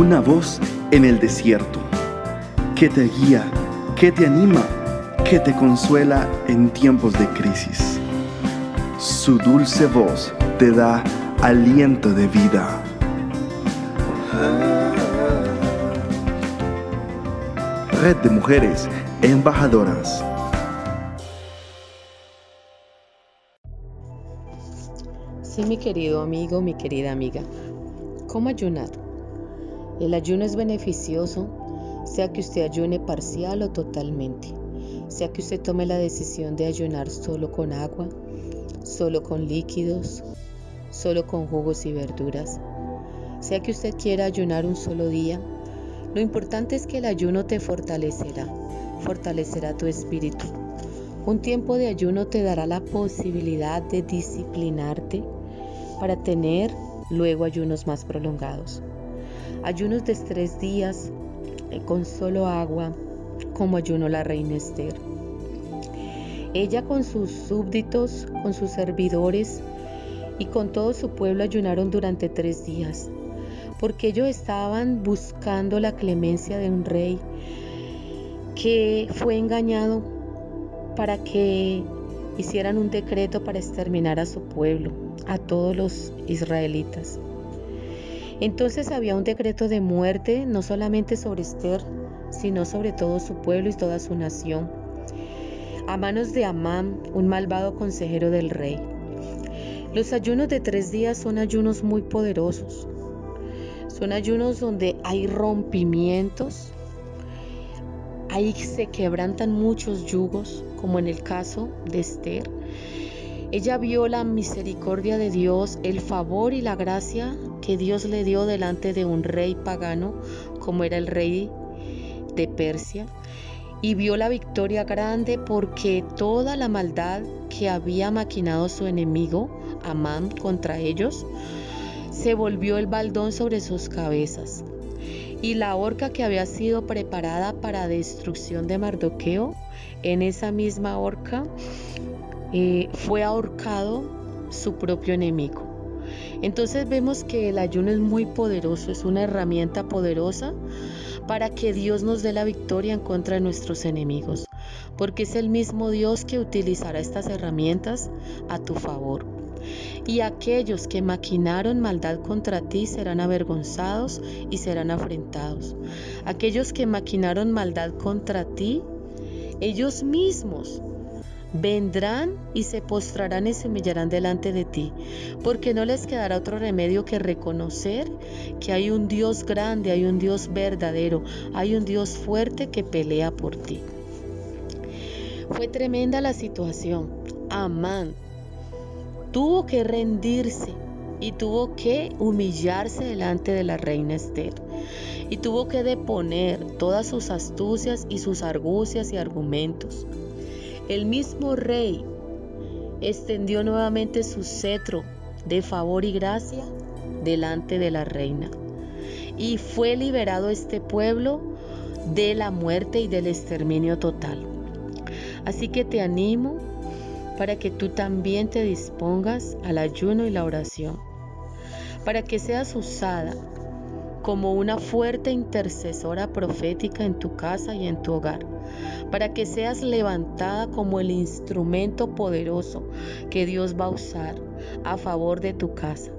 una voz en el desierto, que te guía, que te anima, que te consuela en tiempos de crisis. Su dulce voz te da aliento de vida. Red de Mujeres Embajadoras. Sí, mi querido amigo, mi querida amiga. ¿Cómo ayunar? El ayuno es beneficioso, sea que usted ayune parcial o totalmente, sea que usted tome la decisión de ayunar solo con agua, solo con líquidos, solo con jugos y verduras, sea que usted quiera ayunar un solo día, lo importante es que el ayuno te fortalecerá, fortalecerá tu espíritu. Un tiempo de ayuno te dará la posibilidad de disciplinarte para tener luego ayunos más prolongados ayunos de tres días eh, con solo agua, como ayuno la reina Esther. Ella con sus súbditos, con sus servidores y con todo su pueblo ayunaron durante tres días, porque ellos estaban buscando la clemencia de un rey que fue engañado para que hicieran un decreto para exterminar a su pueblo, a todos los israelitas. Entonces había un decreto de muerte no solamente sobre Esther, sino sobre todo su pueblo y toda su nación, a manos de Amán, un malvado consejero del rey. Los ayunos de tres días son ayunos muy poderosos. Son ayunos donde hay rompimientos, ahí se quebrantan muchos yugos, como en el caso de Esther. Ella vio la misericordia de Dios, el favor y la gracia que Dios le dio delante de un rey pagano como era el rey de Persia y vio la victoria grande porque toda la maldad que había maquinado su enemigo, Amán, contra ellos, se volvió el baldón sobre sus cabezas. Y la horca que había sido preparada para destrucción de Mardoqueo, en esa misma horca eh, fue ahorcado su propio enemigo. Entonces vemos que el ayuno es muy poderoso, es una herramienta poderosa para que Dios nos dé la victoria en contra de nuestros enemigos, porque es el mismo Dios que utilizará estas herramientas a tu favor. Y aquellos que maquinaron maldad contra ti serán avergonzados y serán afrentados. Aquellos que maquinaron maldad contra ti, ellos mismos vendrán y se postrarán y se humillarán delante de ti, porque no les quedará otro remedio que reconocer que hay un Dios grande, hay un Dios verdadero, hay un Dios fuerte que pelea por ti. Fue tremenda la situación. Amán tuvo que rendirse y tuvo que humillarse delante de la reina Esther y tuvo que deponer todas sus astucias y sus argucias y argumentos. El mismo rey extendió nuevamente su cetro de favor y gracia delante de la reina. Y fue liberado este pueblo de la muerte y del exterminio total. Así que te animo para que tú también te dispongas al ayuno y la oración, para que seas usada como una fuerte intercesora profética en tu casa y en tu hogar para que seas levantada como el instrumento poderoso que Dios va a usar a favor de tu casa.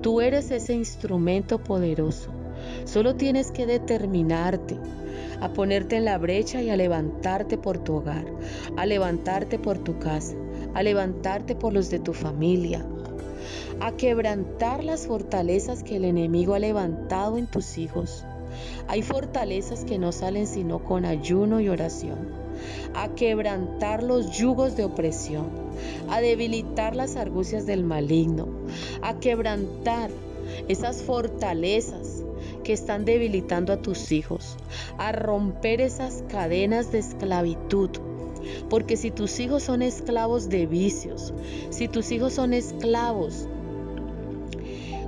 Tú eres ese instrumento poderoso. Solo tienes que determinarte a ponerte en la brecha y a levantarte por tu hogar, a levantarte por tu casa, a levantarte por los de tu familia, a quebrantar las fortalezas que el enemigo ha levantado en tus hijos hay fortalezas que no salen sino con ayuno y oración. A quebrantar los yugos de opresión. A debilitar las argucias del maligno. A quebrantar esas fortalezas que están debilitando a tus hijos. A romper esas cadenas de esclavitud. Porque si tus hijos son esclavos de vicios, si tus hijos son esclavos,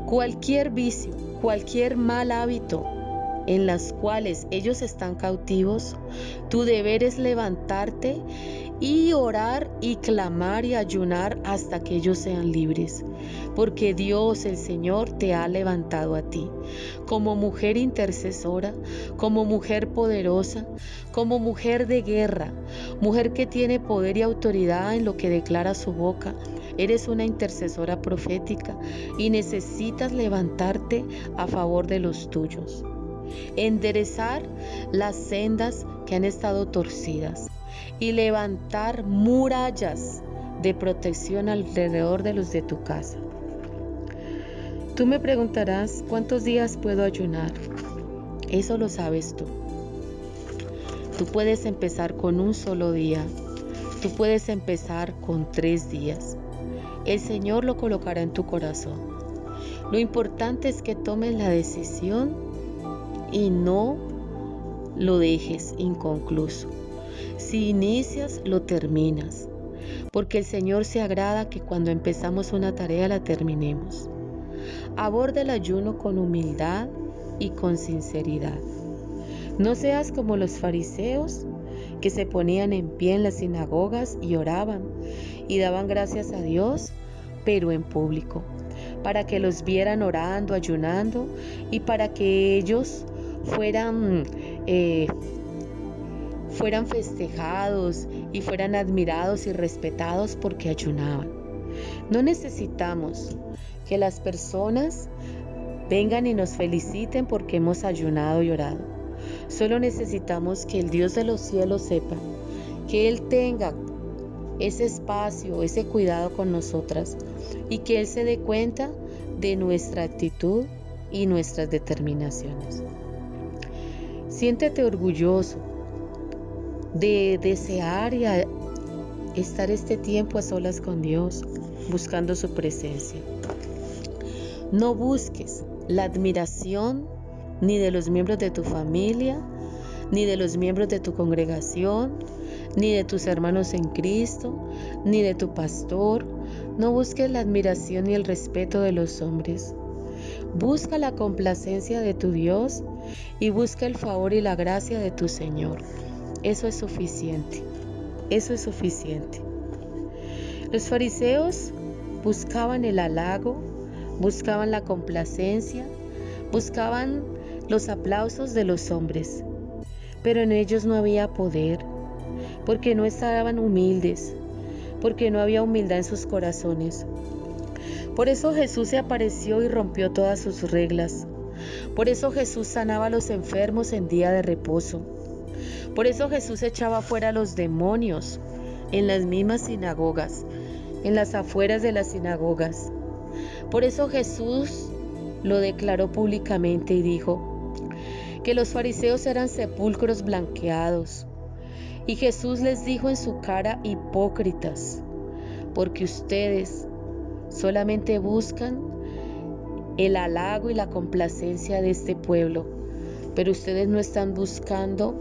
cualquier vicio, cualquier mal hábito, en las cuales ellos están cautivos, tu deber es levantarte y orar y clamar y ayunar hasta que ellos sean libres, porque Dios el Señor te ha levantado a ti como mujer intercesora, como mujer poderosa, como mujer de guerra, mujer que tiene poder y autoridad en lo que declara su boca. Eres una intercesora profética y necesitas levantarte a favor de los tuyos. Enderezar las sendas que han estado torcidas y levantar murallas de protección alrededor de los de tu casa. Tú me preguntarás cuántos días puedo ayunar. Eso lo sabes tú. Tú puedes empezar con un solo día. Tú puedes empezar con tres días. El Señor lo colocará en tu corazón. Lo importante es que tomes la decisión y no lo dejes inconcluso. Si inicias, lo terminas, porque el Señor se agrada que cuando empezamos una tarea la terminemos. Aborda el ayuno con humildad y con sinceridad. No seas como los fariseos que se ponían en pie en las sinagogas y oraban y daban gracias a Dios, pero en público, para que los vieran orando, ayunando y para que ellos fueran eh, fueran festejados y fueran admirados y respetados porque ayunaban. No necesitamos que las personas vengan y nos feliciten porque hemos ayunado y orado. Solo necesitamos que el Dios de los cielos sepa que Él tenga ese espacio, ese cuidado con nosotras y que Él se dé cuenta de nuestra actitud y nuestras determinaciones. Siéntete orgulloso de desear y estar este tiempo a solas con Dios, buscando su presencia. No busques la admiración ni de los miembros de tu familia, ni de los miembros de tu congregación, ni de tus hermanos en Cristo, ni de tu pastor. No busques la admiración ni el respeto de los hombres. Busca la complacencia de tu Dios y busca el favor y la gracia de tu Señor. Eso es suficiente. Eso es suficiente. Los fariseos buscaban el halago, buscaban la complacencia, buscaban los aplausos de los hombres, pero en ellos no había poder, porque no estaban humildes, porque no había humildad en sus corazones. Por eso Jesús se apareció y rompió todas sus reglas. Por eso Jesús sanaba a los enfermos en día de reposo. Por eso Jesús echaba fuera a los demonios en las mismas sinagogas, en las afueras de las sinagogas. Por eso Jesús lo declaró públicamente y dijo que los fariseos eran sepulcros blanqueados. Y Jesús les dijo en su cara, hipócritas, porque ustedes solamente buscan el halago y la complacencia de este pueblo, pero ustedes no están buscando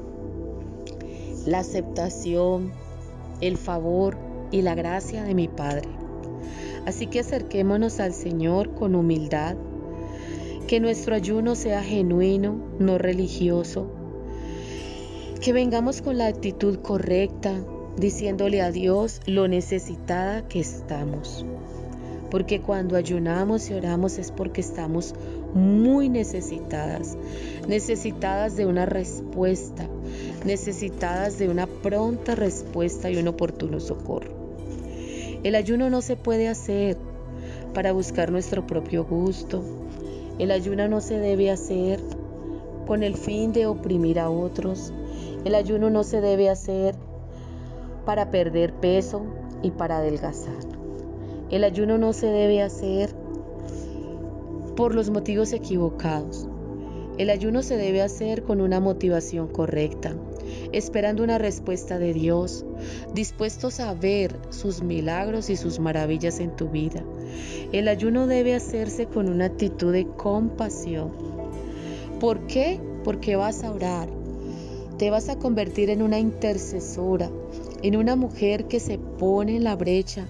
la aceptación, el favor y la gracia de mi Padre. Así que acerquémonos al Señor con humildad, que nuestro ayuno sea genuino, no religioso, que vengamos con la actitud correcta, diciéndole a Dios lo necesitada que estamos. Porque cuando ayunamos y oramos es porque estamos muy necesitadas, necesitadas de una respuesta, necesitadas de una pronta respuesta y un oportuno socorro. El ayuno no se puede hacer para buscar nuestro propio gusto. El ayuno no se debe hacer con el fin de oprimir a otros. El ayuno no se debe hacer para perder peso y para adelgazar. El ayuno no se debe hacer por los motivos equivocados. El ayuno se debe hacer con una motivación correcta, esperando una respuesta de Dios, dispuestos a ver sus milagros y sus maravillas en tu vida. El ayuno debe hacerse con una actitud de compasión. ¿Por qué? Porque vas a orar. Te vas a convertir en una intercesora, en una mujer que se pone en la brecha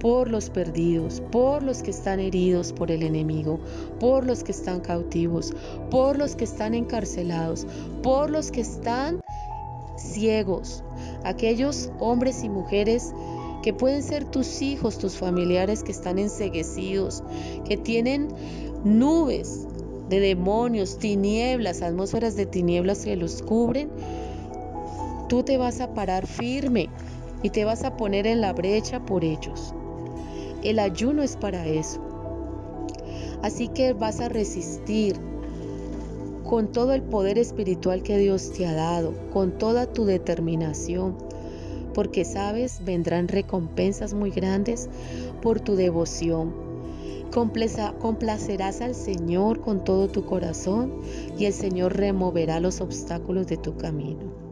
por los perdidos, por los que están heridos por el enemigo, por los que están cautivos, por los que están encarcelados, por los que están ciegos, aquellos hombres y mujeres que pueden ser tus hijos, tus familiares que están enseguecidos, que tienen nubes de demonios, tinieblas, atmósferas de tinieblas que los cubren, tú te vas a parar firme y te vas a poner en la brecha por ellos. El ayuno es para eso. Así que vas a resistir con todo el poder espiritual que Dios te ha dado, con toda tu determinación, porque sabes, vendrán recompensas muy grandes por tu devoción. complacerás al Señor con todo tu corazón y el Señor removerá los obstáculos de tu camino.